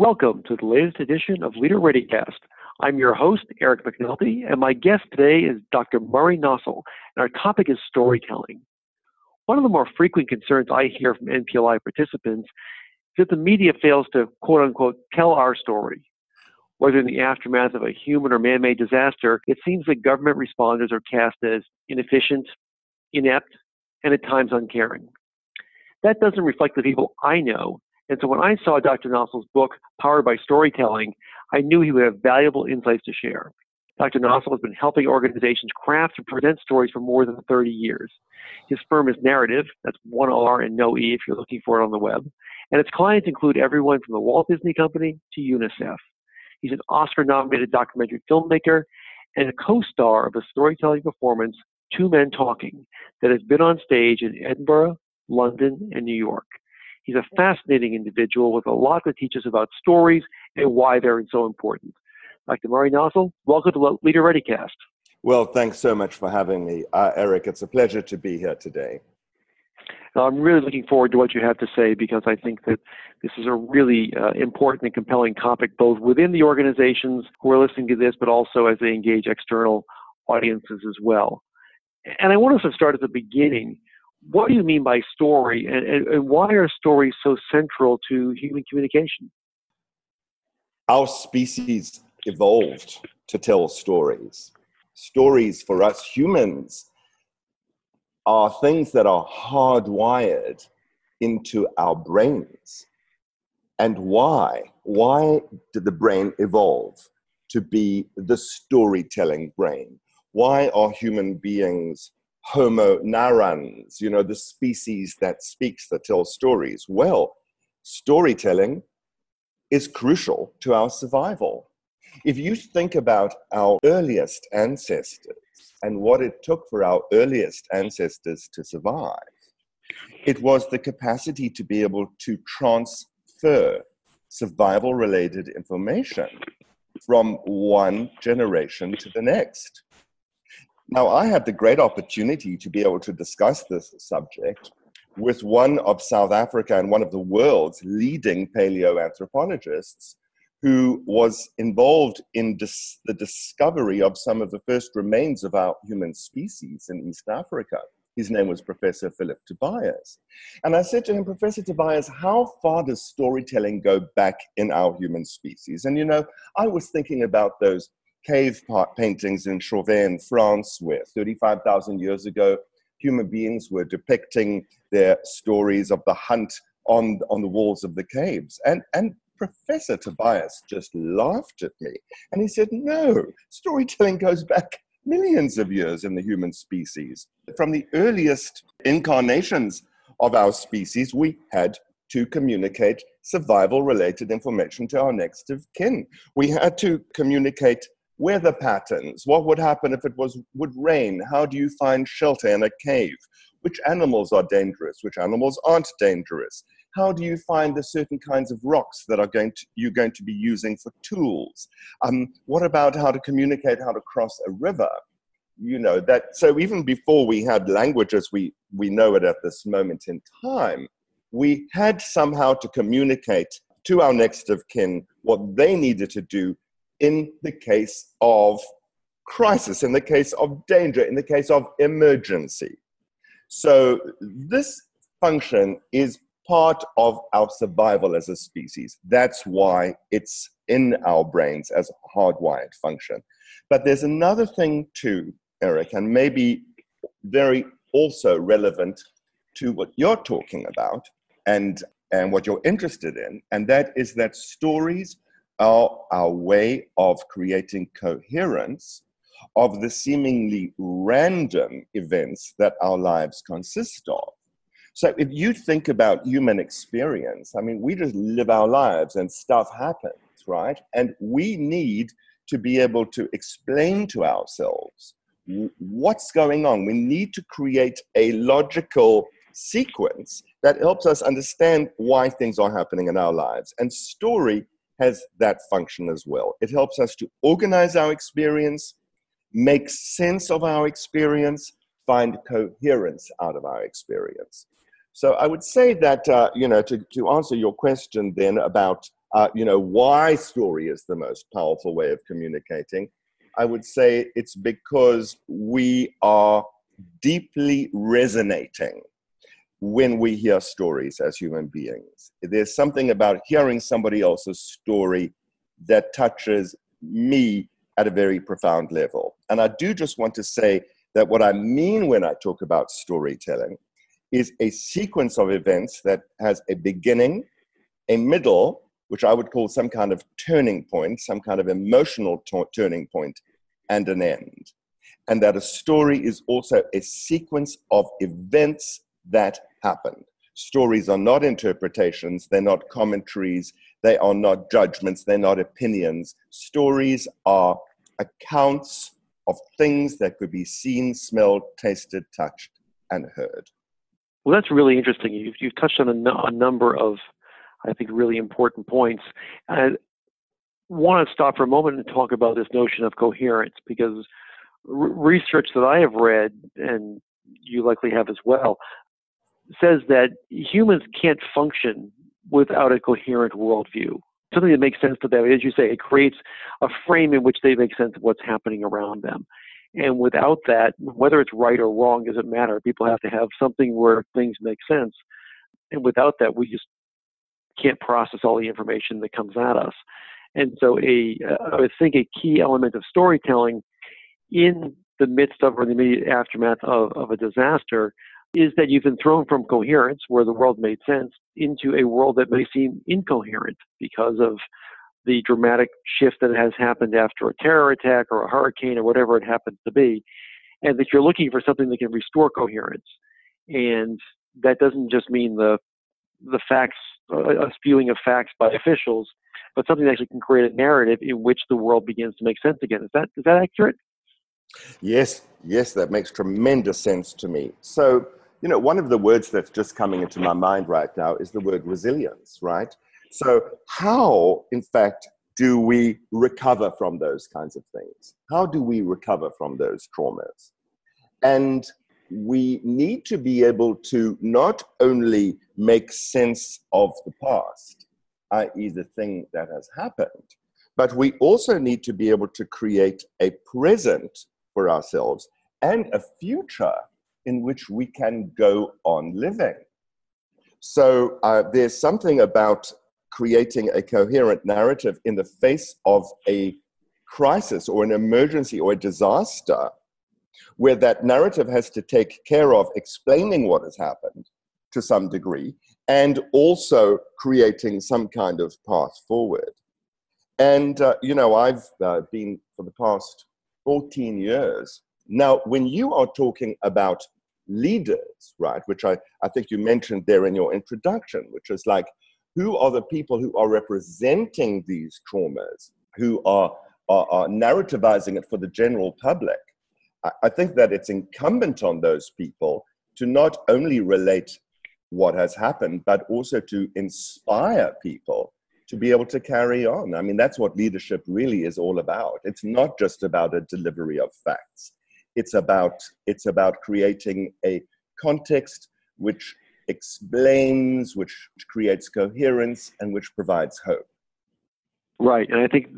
Welcome to the latest edition of Leader ReadyCast. I'm your host, Eric McNulty, and my guest today is Dr. Murray Nossel, and our topic is storytelling. One of the more frequent concerns I hear from NPLI participants is that the media fails to quote unquote tell our story. Whether in the aftermath of a human or man made disaster, it seems that government responders are cast as inefficient, inept, and at times uncaring. That doesn't reflect the people I know and so when I saw Dr. Nossel's book, Powered by Storytelling, I knew he would have valuable insights to share. Dr. Nossel has been helping organizations craft and present stories for more than 30 years. His firm is Narativ, that's one R and no E if you're looking for it on the web, and its clients include everyone from the Walt Disney Company to UNICEF. He's an Oscar nominated documentary filmmaker and a co star of a storytelling performance, Two Men Talking, that has been on stage in Edinburgh, London, and New York. He's a fascinating individual with a lot to teach us about stories and why they're so important. Dr. Murray Nossel, welcome to Leader ReadyCast. Well, thanks so much for having me, uh, Eric. It's a pleasure to be here today. I'm really looking forward to what you have to say because I think that this is a really uh, important and compelling topic, both within the organizations who are listening to this, but also as they engage external audiences as well. And I want us to start at the beginning what do you mean by story, and, and, and why are stories so central to human communication? Our species evolved to tell stories. Stories for us humans are things that are hardwired into our brains. And why? Why did the brain evolve to be the storytelling brain? Why are human beings Homo narrans, you know, the species that speaks, that tells stories. Well, storytelling is crucial to our survival. If you think about our earliest ancestors and what it took for our earliest ancestors to survive, it was the capacity to be able to transfer survival related information from one generation to the next. Now, I had the great opportunity to be able to discuss this subject with one of South Africa and one of the world's leading paleoanthropologists who was involved in dis- the discovery of some of the first remains of our human species in East Africa. His name was Professor Philip Tobias. And I said to him, Professor Tobias, how far does storytelling go back in our human species? And you know, I was thinking about those cave paintings in Chauvet in France, where 35,000 years ago, human beings were depicting their stories of the hunt on, on the walls of the caves. And, and Professor Tobias just laughed at me. And he said, No, storytelling goes back millions of years in the human species. From the earliest incarnations of our species, we had to communicate survival related information to our next of kin. We had to communicate weather patterns. What would happen if it was would rain? How do you find shelter in a cave? Which animals are dangerous? Which animals aren't dangerous? How do you find the certain kinds of rocks that are going to, you're going to be using for tools? Um, what about how to communicate how to cross a river? You know that. So even before we had language as we we know it at this moment in time, we had somehow to communicate to our next of kin what they needed to do in the case of crisis, in the case of danger, in the case of emergency. So, this function is part of our survival as a species. That's why it's in our brains as a hardwired function. But there's another thing too, Eric, and maybe very also relevant to what you're talking about and, and what you're interested in, and that is that stories our, our way of creating coherence of the seemingly random events that our lives consist of. So if you think about human experience, I mean, we just live our lives and stuff happens, right? And we need to be able to explain to ourselves what's going on. We need to create a logical sequence that helps us understand why things are happening in our lives. And story has that function as well. It helps us to organize our experience, make sense of our experience, find coherence out of our experience. So I would say that, uh, you know, to, to answer your question then about, uh, you know, why story is the most powerful way of communicating, I would say it's because we are deeply resonating when we hear stories as human beings. There's something about hearing somebody else's story that touches me at a very profound level. And I do just want to say that what I mean when I talk about storytelling is a sequence of events that has a beginning, a middle, which I would call some kind of turning point, some kind of emotional t- turning point, and an end. And that a story is also a sequence of events that happened. Stories are not interpretations, they're not commentaries, they are not judgments, they're not opinions. Stories are accounts of things that could be seen, smelled, tasted, touched, and heard. Well, that's really interesting. You've, you've touched on a, no, a number of, I think, really important points. I want to stop for a moment and talk about this notion of coherence because r- research that I have read, and you likely have as well, says that humans can't function without a coherent worldview. Something that makes sense to them. As you say, it creates a frame in which they make sense of what's happening around them. And without that, whether it's right or wrong doesn't matter. People have to have something where things make sense. And without that, we just can't process all the information that comes at us. And so, a uh, I would think a key element of storytelling in the midst of or the immediate aftermath of, of a disaster is that you've been thrown from coherence, where the world made sense, into a world that may seem incoherent because of the dramatic shift that has happened after a terror attack or a hurricane or whatever it happens to be, and that you're looking for something that can restore coherence. And that doesn't just mean the the facts, a spewing of facts by officials, but something that actually can create a narrative in which the world begins to make sense again. Is that is that accurate? Yes, yes, that makes tremendous sense to me. So, you know, one of the words that's just coming into my mind right now is the word resilience, right? So, how, in fact, do we recover from those kinds of things? How do we recover from those traumas? And we need to be able to not only make sense of the past, i.e., the thing that has happened, but we also need to be able to create a present for ourselves and a future in which we can go on living. So uh, there's something about creating a coherent narrative in the face of a crisis or an emergency or a disaster, where that narrative has to take care of explaining what has happened to some degree and also creating some kind of path forward. And, uh, you know, I've uh, been for the past 14 years. Now, when you are talking about leaders, right, which I, I think you mentioned there in your introduction, which is like who are the people who are representing these traumas, who are, are, are narrativizing it for the general public. I, I think that it's incumbent on those people to not only relate what has happened, but also to inspire people to be able to carry on. I mean, that's what leadership really is all about. It's not just about a delivery of facts. It's about it's about creating a context which explains, which creates coherence, and which provides hope. Right, and I think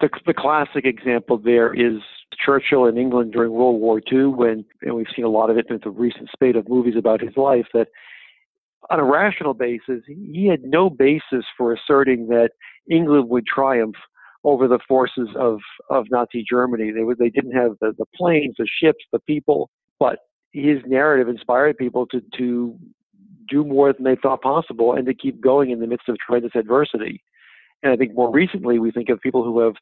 the, the classic example there is Churchill in England during World War II, when and we've seen a lot of it in the recent spate of movies about his life. That on a rational basis, he had no basis for asserting that England would triumph over the forces of, of Nazi Germany. They, they didn't have the, the planes, the ships, the people, but his narrative inspired people to, to do more than they thought possible and to keep going in the midst of tremendous adversity. And I think more recently, we think of people who have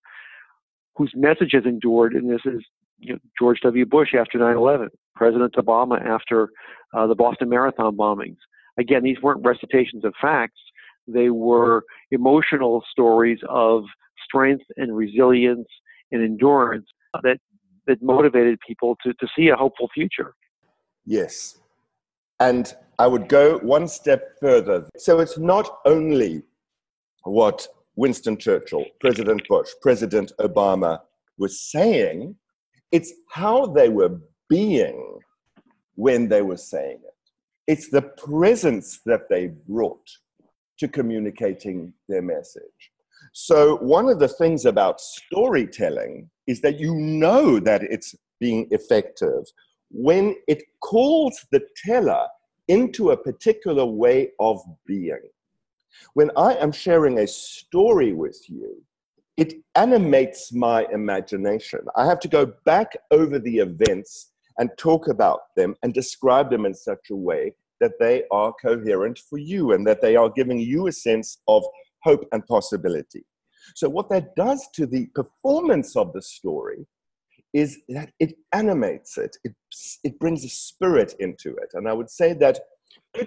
whose message has endured, and this is you know, George W. Bush after 9/11, President Obama after uh, the Boston Marathon bombings, again, these weren't recitations of facts, they were emotional stories of strength and resilience and endurance that, that motivated people to, to see a hopeful future. Yes. And I would go one step further. So it's not only what Winston Churchill, President Bush, President Obama was saying, it's how they were being when they were saying it. It's the presence that they brought to communicating their message. So, one of the things about storytelling is that you know that it's being effective when it calls the teller into a particular way of being. When I am sharing a story with you, it animates my imagination. I have to go back over the events and talk about them and describe them in such a way that they are coherent for you and that they are giving you a sense of hope and possibility. So, what that does to the performance of the story is that it animates it, it, it brings a spirit into it. And I would say that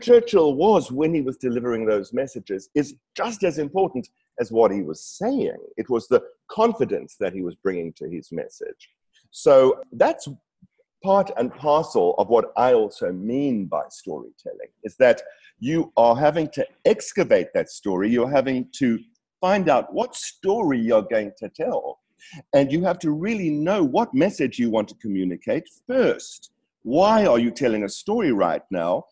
Churchill was when he was delivering those messages is just as important as what he was saying. It was the confidence that he was bringing to his message. So that's part and parcel of what I also mean by storytelling is that you are having to excavate that story. You're having to find out what story you're going to tell. And you have to really know what message you want to communicate first. Why are you telling a story right now?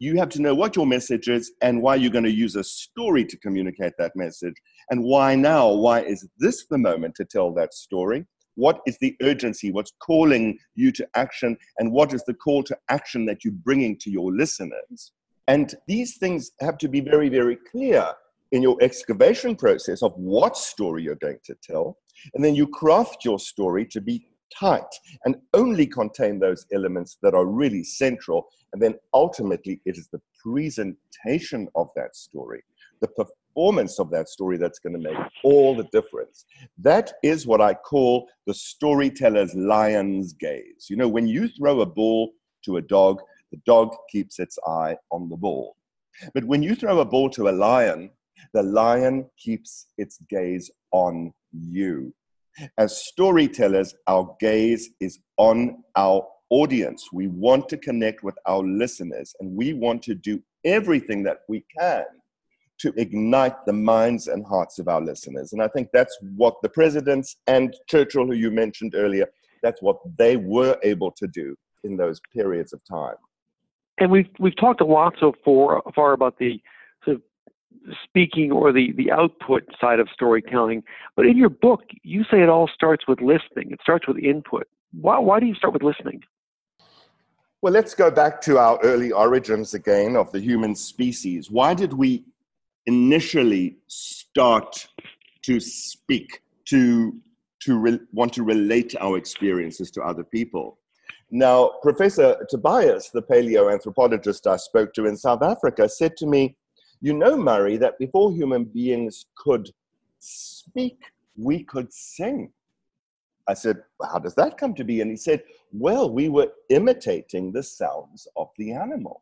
You have to know what your message is and why you're going to use a story to communicate that message. And why now? Why is this the moment to tell that story? What is the urgency? What's calling you to action? And what is the call to action that you're bringing to your listeners? And these things have to be very, very clear in your excavation process of what story you're going to tell. And then you craft your story to be tight and only contain those elements that are really central. And then ultimately, it is the presentation of that story, the performance of that story that's going to make all the difference. That is what I call the storyteller's lion's gaze. You know, when you throw a ball to a dog, the dog keeps its eye on the ball. But when you throw a ball to a lion, the lion keeps its gaze on you. As storytellers, our gaze is on our audience. We want to connect with our listeners and we want to do everything that we can to ignite the minds and hearts of our listeners. And I think that's what the presidents and Churchill, who you mentioned earlier, that's what they were able to do in those periods of time. And we've we've talked a lot so far, far about the sort of speaking or the, the output side of storytelling. But in your book, you say it all starts with listening. It starts with input. Why, why do you start with listening? Well, let's go back to our early origins again of the human species. Why did we initially start to speak, to, to re- want to relate our experiences to other people? Now, Professor Tobias, the paleoanthropologist I spoke to in South Africa, said to me, you know, Murray, that before human beings could speak, we could sing. I said, How does that come to be? And he said, Well, we were imitating the sounds of the animals,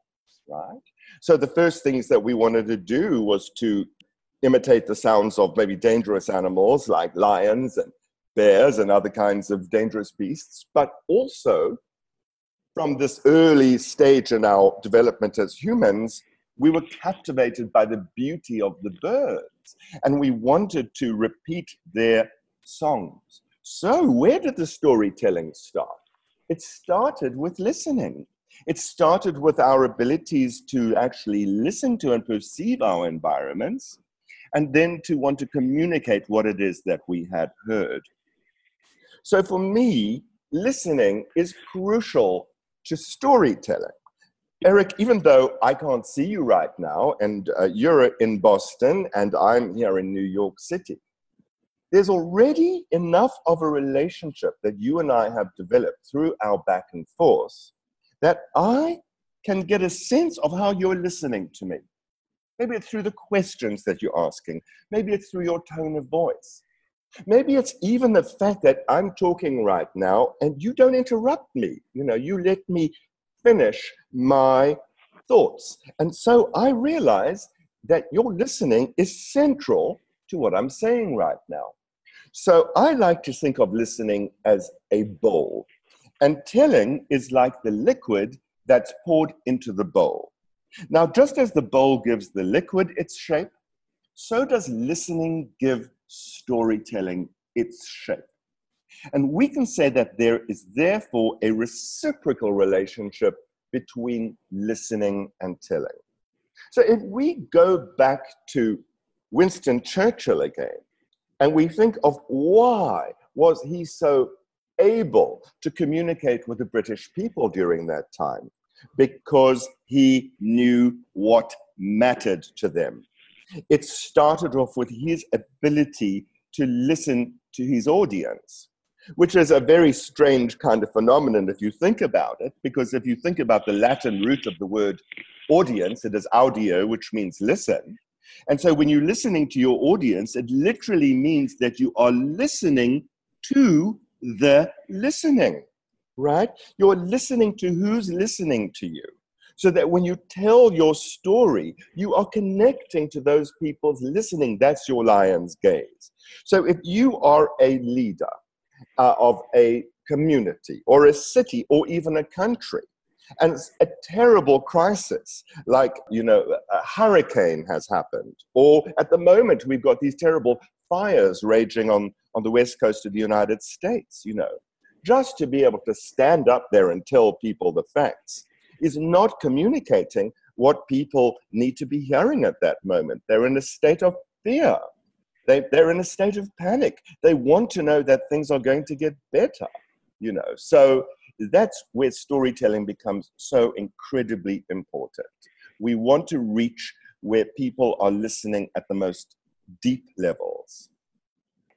right? So the first things that we wanted to do was to imitate the sounds of maybe dangerous animals like lions and bears and other kinds of dangerous beasts, but also from this early stage in our development as humans, we were captivated by the beauty of the birds and we wanted to repeat their songs. So, where did the storytelling start? It started with listening. It started with our abilities to actually listen to and perceive our environments, and then to want to communicate what it is that we had heard. So, for me, listening is crucial to storytelling. Eric, even though I can't see you right now, and uh, you're in Boston and I'm here in New York City, there's already enough of a relationship that you and I have developed through our back and forth that I can get a sense of how you're listening to me. Maybe it's through the questions that you're asking, maybe it's through your tone of voice. Maybe it's even the fact that I'm talking right now and you don't interrupt me. You know, you let me finish my thoughts. And so I realize that your listening is central to what I'm saying right now. So I like to think of listening as a bowl, and telling is like the liquid that's poured into the bowl. Now, just as the bowl gives the liquid its shape, so does listening give storytelling its shape. And we can say that there is therefore a reciprocal relationship between listening and telling. So if we go back to Winston Churchill again, and we think of why was he so able to communicate with the British people during that time? Because he knew what mattered to them. It started off with his ability to listen to his audience which is a very strange kind of phenomenon if you think about it, because if you think about the Latin root of the word audience, it is audio, which means listen. And so when you're listening to your audience, it literally means that you are listening to the listening, right? You're listening to who's listening to you. So that when you tell your story, you are connecting to those people's listening. That's your lion's gaze. So if you are a leader, uh, of a community or a city or even a country. And it's a terrible crisis, like, you know, a hurricane has happened. Or at the moment, we've got these terrible fires raging on, on the west coast of the United States, you know. Just to be able to stand up there and tell people the facts is not communicating what people need to be hearing at that moment. They're in a state of fear. They, they're in a state of panic. They want to know that things are going to get better, you know. So that's where storytelling becomes so incredibly important. We want to reach where people are listening at the most deep levels.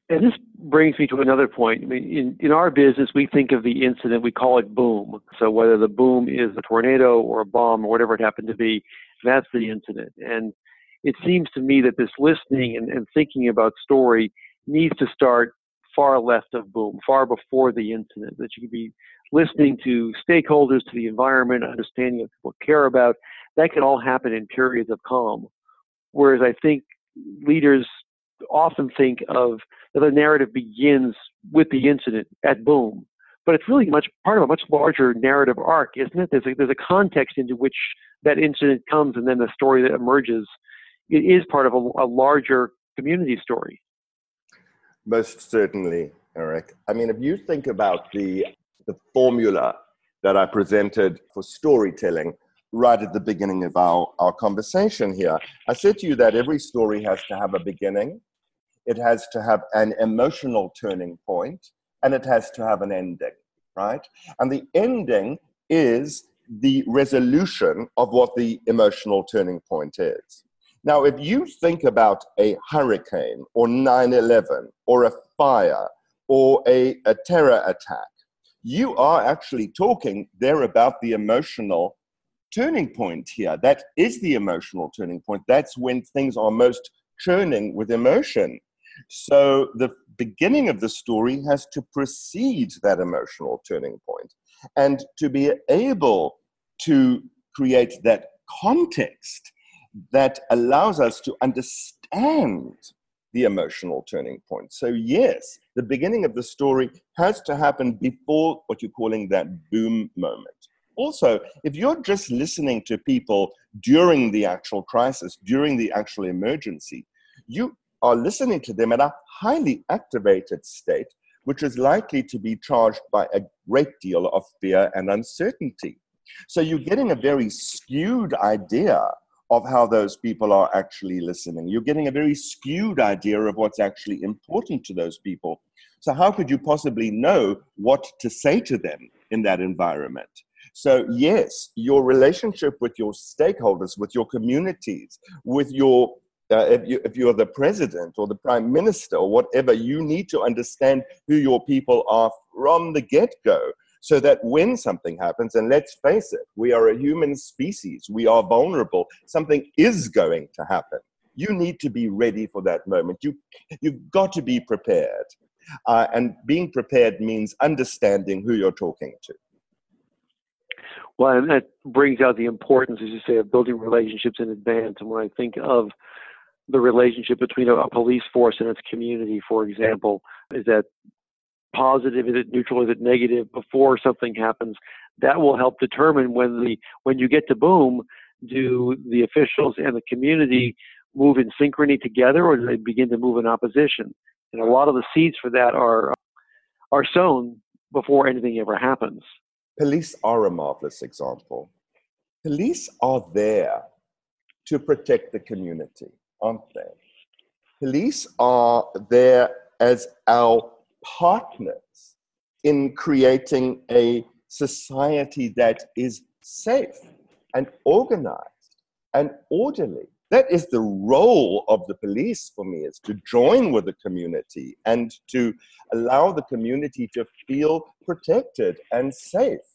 And this brings me to another point. I mean, in, in our business, we think of the incident, we call it boom. So whether the boom is a tornado or a bomb or whatever it happened to be, that's the incident. And it seems to me that this listening and, and thinking about story needs to start far left of boom, far before the incident, that you can be listening to stakeholders, to the environment, understanding what people care about. That can all happen in periods of calm. Whereas I think leaders often think of the narrative begins with the incident at boom. But it's really much part of a much larger narrative arc, isn't it? There's a, there's a context into which that incident comes and then the story that emerges it is part of a, a larger community story. Most certainly, Eric. I mean, if you think about the the formula that I presented for storytelling right at the beginning of our, our conversation here, I said to you that every story has to have a beginning, it has to have an emotional turning point, and it has to have an ending, right? And the ending is the resolution of what the emotional turning point is. Now, if you think about a hurricane or 9 11 or a fire or a, a terror attack, you are actually talking there about the emotional turning point here. That is the emotional turning point. That's when things are most churning with emotion. So the beginning of the story has to precede that emotional turning point. And to be able to create that context that allows us to understand the emotional turning point. So, yes, the beginning of the story has to happen before what you're calling that boom moment. Also, if you're just listening to people during the actual crisis, during the actual emergency, you are listening to them at a highly activated state, which is likely to be charged by a great deal of fear and uncertainty. So you're getting a very skewed idea of how those people are actually listening. You're getting a very skewed idea of what's actually important to those people. So, how could you possibly know what to say to them in that environment? So, yes, your relationship with your stakeholders, with your communities, with your uh, if, you, if you're the president or the prime minister or whatever, you need to understand who your people are from the get go so that when something happens, and let's face it, we are a human species, we are vulnerable, something is going to happen. You need to be ready for that moment. You, you've got to be prepared. Uh, and being prepared means understanding who you're talking to. Well, and that brings out the importance, as you say, of building relationships in advance. And when I think of the relationship between a, police force and its community, for example, is that positive? Is it neutral? Is it negative? Before something happens, that will help determine when the when you get to boom, do the officials and the community move in synchrony together, or do they begin to move in opposition? And a lot of the seeds for that are are sown before anything ever happens. Police are a marvelous example. Police are there to protect the community, aren't they? Police are there as our partners in creating a society that is safe and organized and orderly that is the role of the police for me is to join with the community and to allow the community to feel protected and safe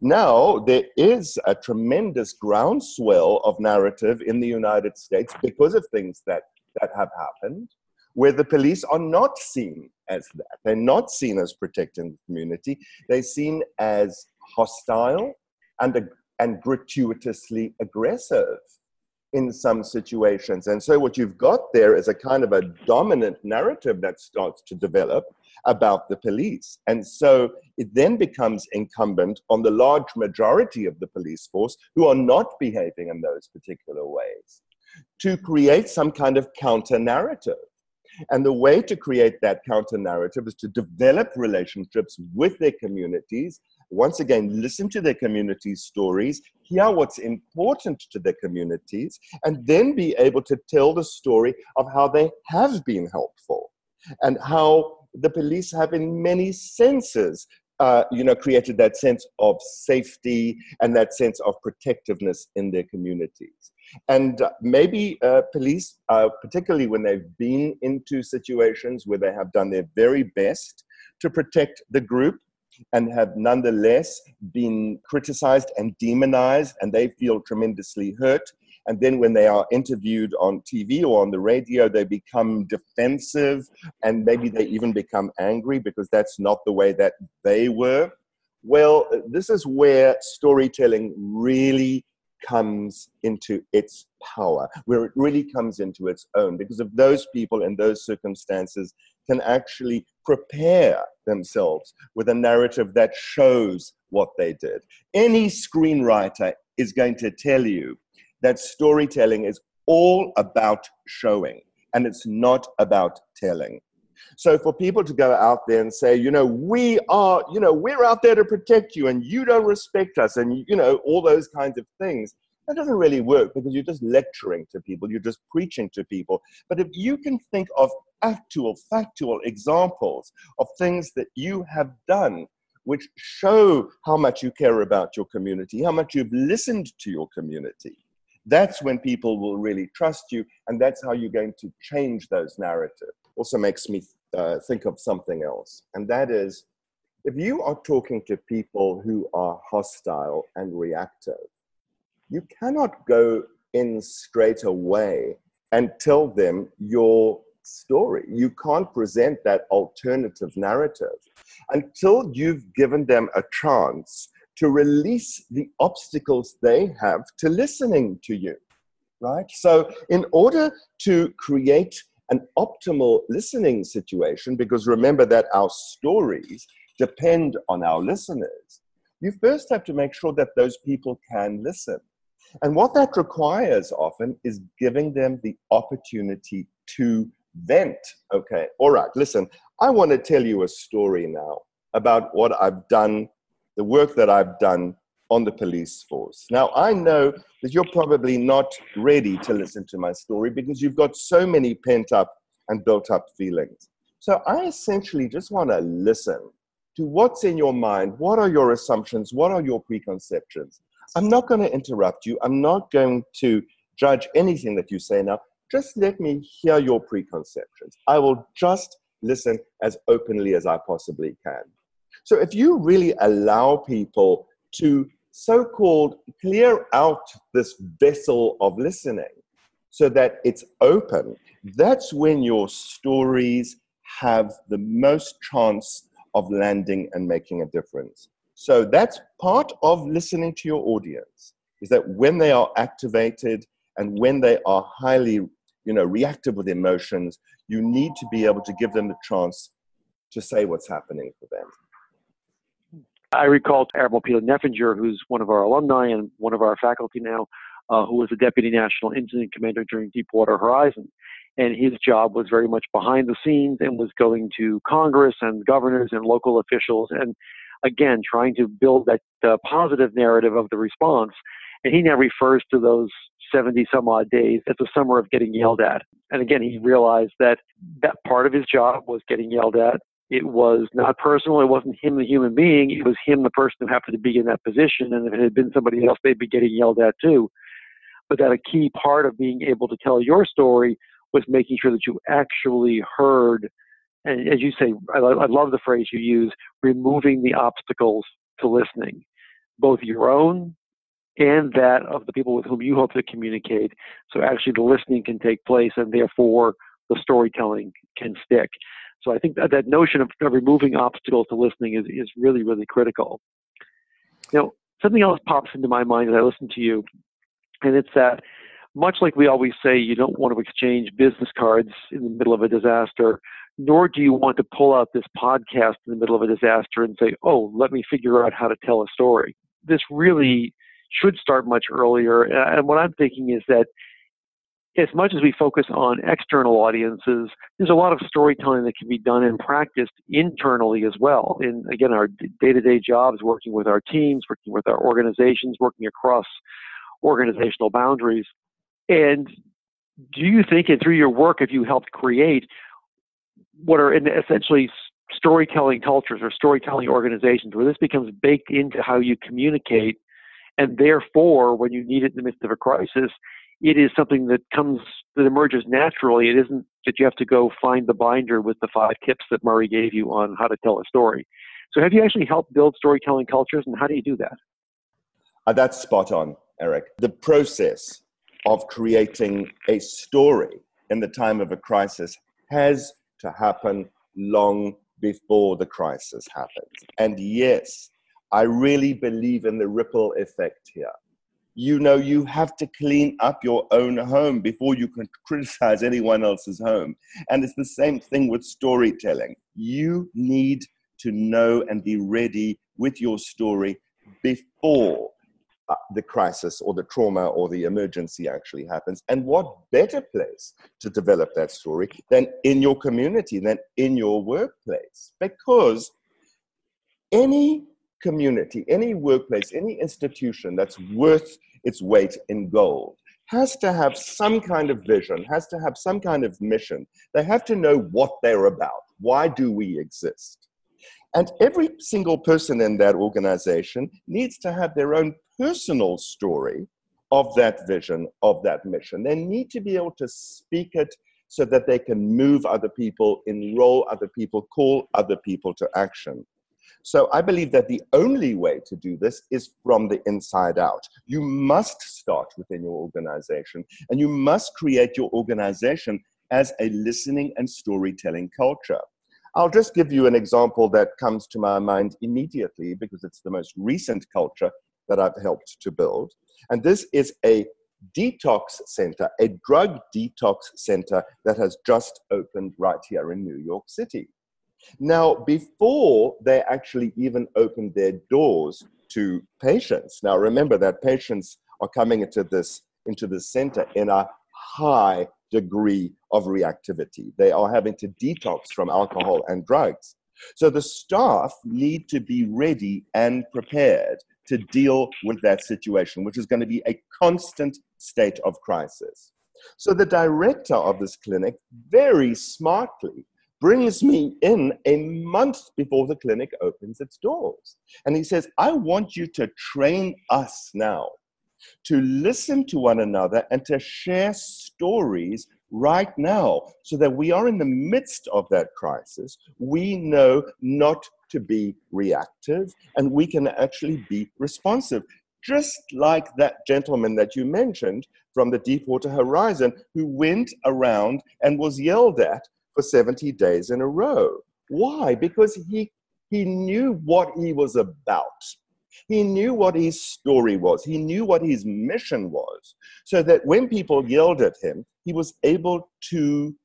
now there is a tremendous groundswell of narrative in the united states because of things that that have happened where the police are not seen as that they're not seen as protecting the community they're seen as hostile and and gratuitously aggressive in some situations. And so, what you've got there is a kind of a dominant narrative that starts to develop about the police. And so, it then becomes incumbent on the large majority of the police force who are not behaving in those particular ways to create some kind of counter narrative. And the way to create that counter narrative is to develop relationships with their communities once again, listen to their community stories, hear what's important to their communities, and then be able to tell the story of how they have been helpful and how the police have, in many senses, uh, you know, created that sense of safety and that sense of protectiveness in their communities. And uh, maybe uh, police, uh, particularly when they've been into situations where they have done their very best to protect the group, and have nonetheless been criticized and demonized, and they feel tremendously hurt. And then when they are interviewed on TV or on the radio, they become defensive and maybe they even become angry because that's not the way that they were. Well, this is where storytelling really comes into its power, where it really comes into its own, because of those people in those circumstances can actually prepare themselves with a narrative that shows what they did. Any screenwriter is going to tell you that storytelling is all about showing and it's not about telling. So for people to go out there and say, you know, we are, you know, we're out there to protect you and you don't respect us and, you know, all those kinds of things, that doesn't really work because you're just lecturing to people, you're just preaching to people. But if you can think of actual, factual examples of things that you have done which show how much you care about your community, how much you've listened to your community, that's when people will really trust you, and that's how you're going to change those narratives. Also makes me uh, think of something else, and that is if you are talking to people who are hostile and reactive, you cannot go in straight away and tell them your story. You can't present that alternative narrative until you've given them a chance to release the obstacles they have to listening to you, right? So, in order to create an optimal listening situation, because remember that our stories depend on our listeners, you first have to make sure that those people can listen. And what that requires often is giving them the opportunity to vent. Okay, all right, listen, I want to tell you a story now about what I've done, the work that I've done on the police force. Now, I know that you're probably not ready to listen to my story because you've got so many pent up and built up feelings. So I essentially just want to listen to what's in your mind. What are your assumptions? What are your preconceptions? I'm not going to interrupt you. I'm not going to judge anything that you say now. Just let me hear your preconceptions. I will just listen as openly as I possibly can. So if you really allow people to so called clear out this vessel of listening so that it's open, that's when your stories have the most chance of landing and making a difference. So that's part of listening to your audience is that when they are activated and when they are highly you know reactive with emotions you need to be able to give them the chance to say what's happening for them I recall Admiral Peter Neffenger, who's one of our alumni and one of our faculty now, uh, who was a deputy national incident commander during Deepwater Horizon. And his job was very much behind the scenes and was going to Congress and governors and local officials and, again, trying to build that uh, positive narrative of the response. And he now refers to those 70 some odd days as a summer of getting yelled at. And again, he realized that that part of his job was getting yelled at. It was not personal. It wasn't him, the human being. It was him, the person who happened to be in that position. And if it had been somebody else, they'd be getting yelled at too. But that a key part of being able to tell your story was making sure that you actually heard. And as you say, I, I love the phrase you use, removing the obstacles to listening, both your own and that of the people with whom you hope to communicate. So actually the listening can take place and therefore the storytelling can stick. So I think that, that notion of, of removing obstacles to listening is, is really, really critical. Now, something else pops into my mind as I listen to you, and it's that much like we always say, you don't want to exchange business cards in the middle of a disaster, nor do you want to pull out this podcast in the middle of a disaster and say, oh, let me figure out how to tell a story. This really should start much earlier. And what I'm thinking is that as much as we focus on external audiences, there's a lot of storytelling that can be done and practiced internally as well. In again, our day-to-day jobs, working with our teams, working with our organizations, working across organizational boundaries. And do you think, and through your work, have you helped create what are essentially storytelling cultures or storytelling organizations where this becomes baked into how you communicate and therefore, when you need it in the midst of a crisis, it is something that comes that emerges naturally. It isn't that you have to go find the binder with the five tips that Murray gave you on how to tell a story. So, have you actually helped build storytelling cultures, and how do you do that? Uh, that's spot on, Eric. The process of creating a story in the time of a crisis has to happen long before the crisis happens. And yes, I really believe in the ripple effect here. You know, you have to clean up your own home before you can criticize anyone else's home. And it's the same thing with storytelling. You need to know and be ready with your story before uh, the crisis or the trauma or the emergency actually happens. And what better place to develop that story than in your community, than in your workplace? Because any community, any workplace, any institution that's worth its weight in gold has to have some kind of vision, has to have some kind of mission. They have to know what they're about. Why do we exist? And every single person in that organization needs to have their own personal story of that vision, of that mission. They need to be able to speak it so that they can move other people, enroll other people, call other people to action. So I believe that the only way to do this is from the inside out. You must start within your organization and you must create your organization as a listening and storytelling culture. I'll just give you an example that comes to my mind immediately because it's the most recent culture that I've helped to build. And this is a detox center, a drug detox center that has just opened right here in New York City. Now, before they actually even opened their doors to patients, now remember that patients are coming into this into the center in a high degree of reactivity. They are having to detox from alcohol and drugs. So the staff need to be ready and prepared to deal with that situation, which is going to be a constant state of crisis. So the director of this clinic very smartly brings me in a month before the clinic opens its doors. And he says, I want you to train us now to listen to one another and to share stories right now so that we are in the midst of that crisis. We know not to be reactive and we can actually be responsive. Just like that gentleman that you mentioned from the Deepwater Horizon who went around and was yelled at for 70 days in a row. Why? Because he He knew what he was about. He knew what his story was. He knew what his mission was. So that when people yelled at him, he was able to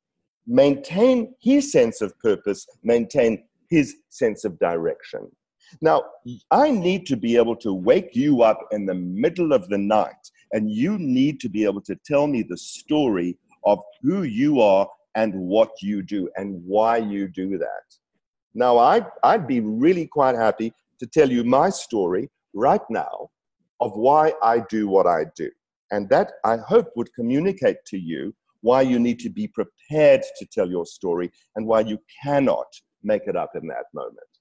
maintain his sense of purpose, maintain his sense of direction. Now, I need to be able to wake you up in the middle of the night, and you need to be able to tell me the story of who you are and what you do and why you do that. Now, I'd, I'd be really quite happy to tell you my story right now of why I do what I do. And that I hope would communicate to you why you need to be prepared to tell your story and why you cannot make it up in that moment.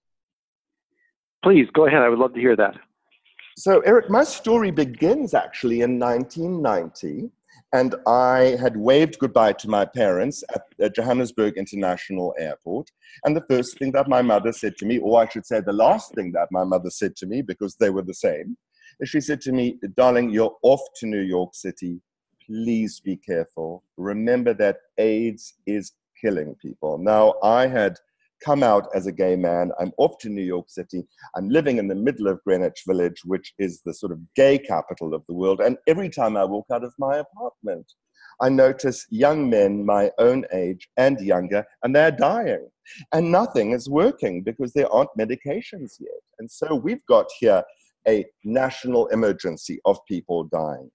Please go ahead. I would love to hear that. So, Eric, my story begins actually in 1990, and I had waved goodbye to my parents at Johannesburg International Airport. And the first thing that my mother said to me, or I should say, the last thing that my mother said to me, because they were the same, is she said to me, Darling, you're off to New York City. Please be careful. Remember that AIDS is killing people. Now, I had come out as a gay man. I'm off to New York City. I'm living in the middle of Greenwich Village, which is the sort of gay capital of the world. And every time I walk out of my apartment, I notice young men my own age and younger, and they're dying. And nothing is working because there aren't medications yet. And so we've got here a national emergency of people dying.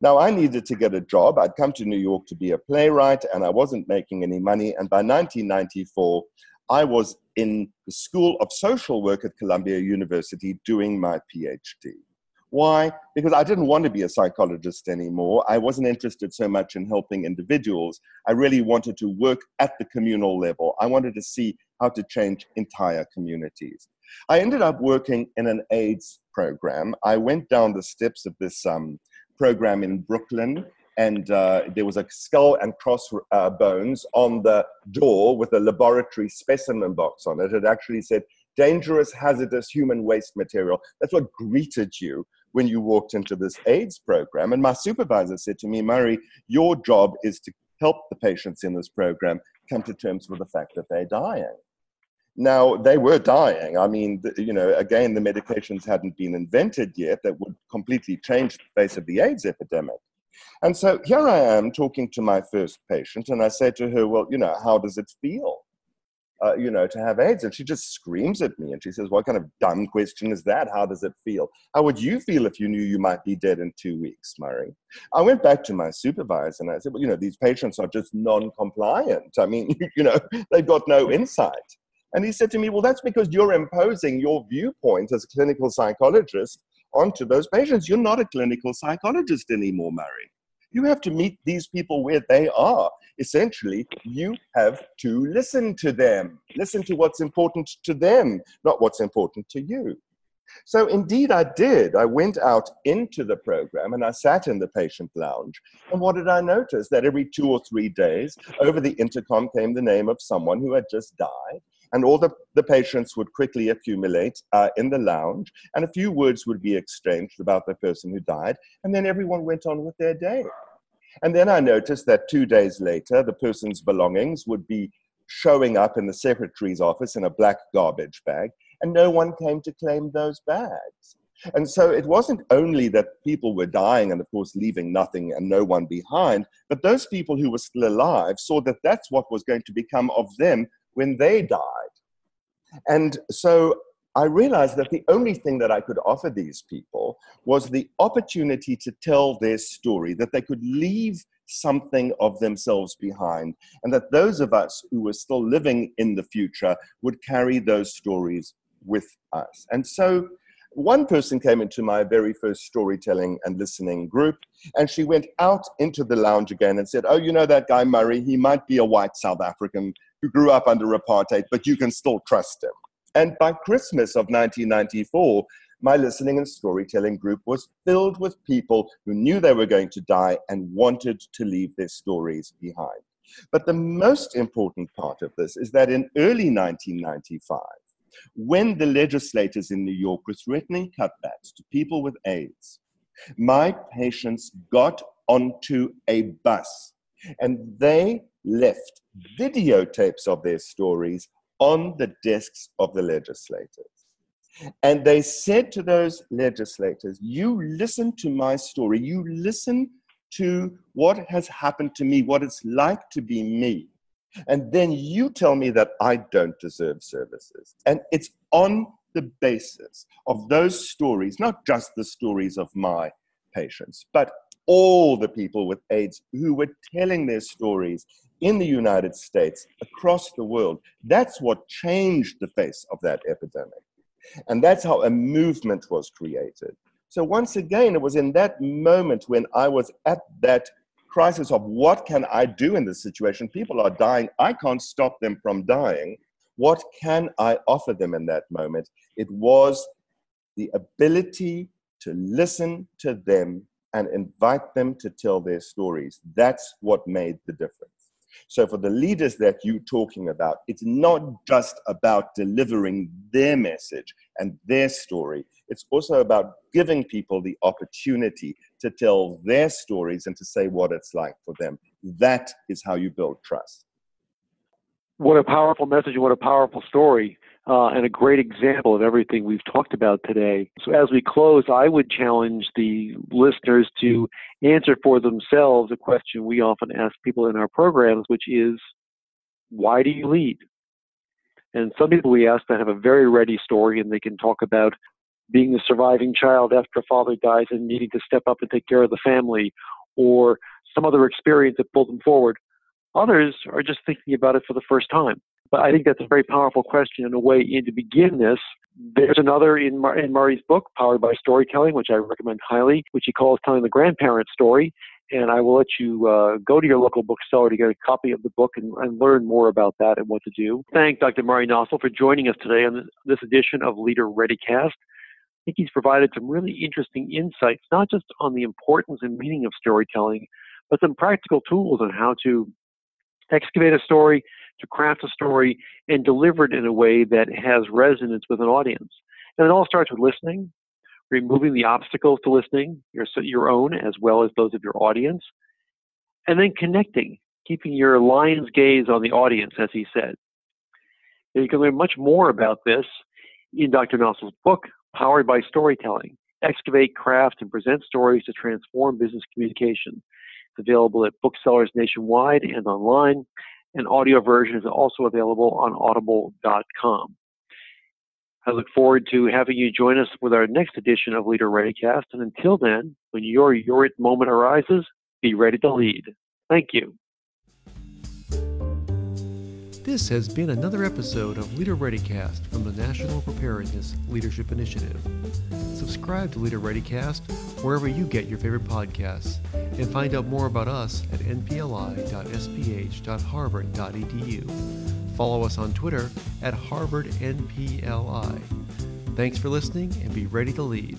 Now, I needed to get a job. I'd come to New York to be a playwright, and I wasn't making any money. And by 1994, I was in the School of Social Work at Columbia University doing my PhD. Why? Because I didn't want to be a psychologist anymore. I wasn't interested so much in helping individuals. I really wanted to work at the communal level. I wanted to see how to change entire communities. I ended up working in an AIDS program. I went down the steps of this um, program in Brooklyn and uh, there was a skull and crossbones uh, on the door with a laboratory specimen box on it. It actually said, dangerous, hazardous human waste material. That's what greeted you when you walked into this AIDS program. And my supervisor said to me, Murray, your job is to help the patients in this program come to terms with the fact that they're dying. Now, they were dying. I mean, you know, again, the medications hadn't been invented yet that would completely change the face of the AIDS epidemic. And so here I am talking to my first patient, and I say to her, Well, you know, how does it feel? Uh, you know, to have AIDS. And she just screams at me and she says, What kind of dumb question is that? How does it feel? How would you feel if you knew you might be dead in two weeks, Murray? I went back to my supervisor and I said, Well, you know, these patients are just non compliant. I mean, you know, they've got no insight. And he said to me, Well, that's because you're imposing your viewpoint as a clinical psychologist onto those patients. You're not a clinical psychologist anymore, Murray. You have to meet these people where they are. Essentially, you have to listen to them, listen to what's important to them, not what's important to you. So, indeed, I did. I went out into the program and I sat in the patient lounge. And what did I notice? That every two or three days, over the intercom came the name of someone who had just died and all the, the patients would quickly accumulate uh, in the lounge, and a few words would be exchanged about the person who died, and then everyone went on with their day. And then I noticed that two days later, the person's belongings would be showing up in the secretary's office in a black garbage bag, and no one came to claim those bags. And so it wasn't only that people were dying and, of course, leaving nothing and no one behind, but those people who were still alive saw that that's what was going to become of them when they died. And so I realized that the only thing that I could offer these people was the opportunity to tell their story, that they could leave something of themselves behind, and that those of us who were still living in the future would carry those stories with us. And so one person came into my very first storytelling and listening group, and she went out into the lounge again and said, Oh, you know that guy Murray? He might be a white South African who grew up under apartheid, but you can still trust him. And by Christmas of 1994, my listening and storytelling group was filled with people who knew they were going to die and wanted to leave their stories behind. But the most important part of this is that in early 1995, when the legislators in New York were threatening cutbacks to people with AIDS, my patients got onto a bus and they left videotapes of their stories on the desks of the legislators. And they said to those legislators, You listen to my story, you listen to what has happened to me, what it's like to be me. And then you tell me that I don't deserve services. And it's on the basis of those stories, not just the stories of my patients, but all the people with AIDS who were telling their stories in the United States, across the world. That's what changed the face of that epidemic. And that's how a movement was created. So, once again, it was in that moment when I was at that crisis of what can I do in this situation? People are dying. I can't stop them from dying. What can I offer them in that moment? It was the ability to listen to them and invite them to tell their stories. That's what made the difference. So, for the leaders that you're talking about, it's not just about delivering their message and their story, it's also about giving people the opportunity to tell their stories and to say what it's like for them. That is how you build trust. What a powerful message and what a powerful story. Uh, and a great example of everything we've talked about today. So, as we close, I would challenge the listeners to answer for themselves a question we often ask people in our programs, which is, why do you lead? And some people we ask that have a very ready story and they can talk about being the surviving child after a father dies and needing to step up and take care of the family or some other experience that pulled them forward. Others are just thinking about it for the first time. But I think that's a very powerful question and a way in to begin this. There's another in, Mar- in Murray's book, Powered by Storytelling, which I recommend highly, which he calls Telling the Grandparent Story. And I will let you uh, go to your local bookseller to get a copy of the book and, and, learn more about that and what to do. Thank Dr. Murray Nossel for joining us today on this edition of Leader ReadyCast. I think he's provided some really interesting insights, not just on the importance and meaning of storytelling, but some practical tools on how to excavate a story, to craft a story and deliver it in a way that has resonance with an audience. And it all starts with listening, removing the obstacles to listening, your, your own as well as those of your audience, and then connecting, keeping your lion's gaze on the audience, as he said. And you can learn much more about this in Dr. Nossel's book, Powered by Storytelling Excavate, Craft, and Present Stories to Transform Business Communication. It's available at booksellers nationwide and online. An audio version is also available on audible.com. I look forward to having you join us with our next edition of Leader ReadyCast. And until then, when your your moment arises, be ready to lead. Thank you. This has been another episode of Leader ReadyCast from the National Preparedness Leadership Initiative. Subscribe to Leader ReadyCast wherever you get your favorite podcasts and find out more about us at npli.sph.harvard.edu. Follow us on Twitter at HarvardNPLI. Thanks for listening and be ready to lead.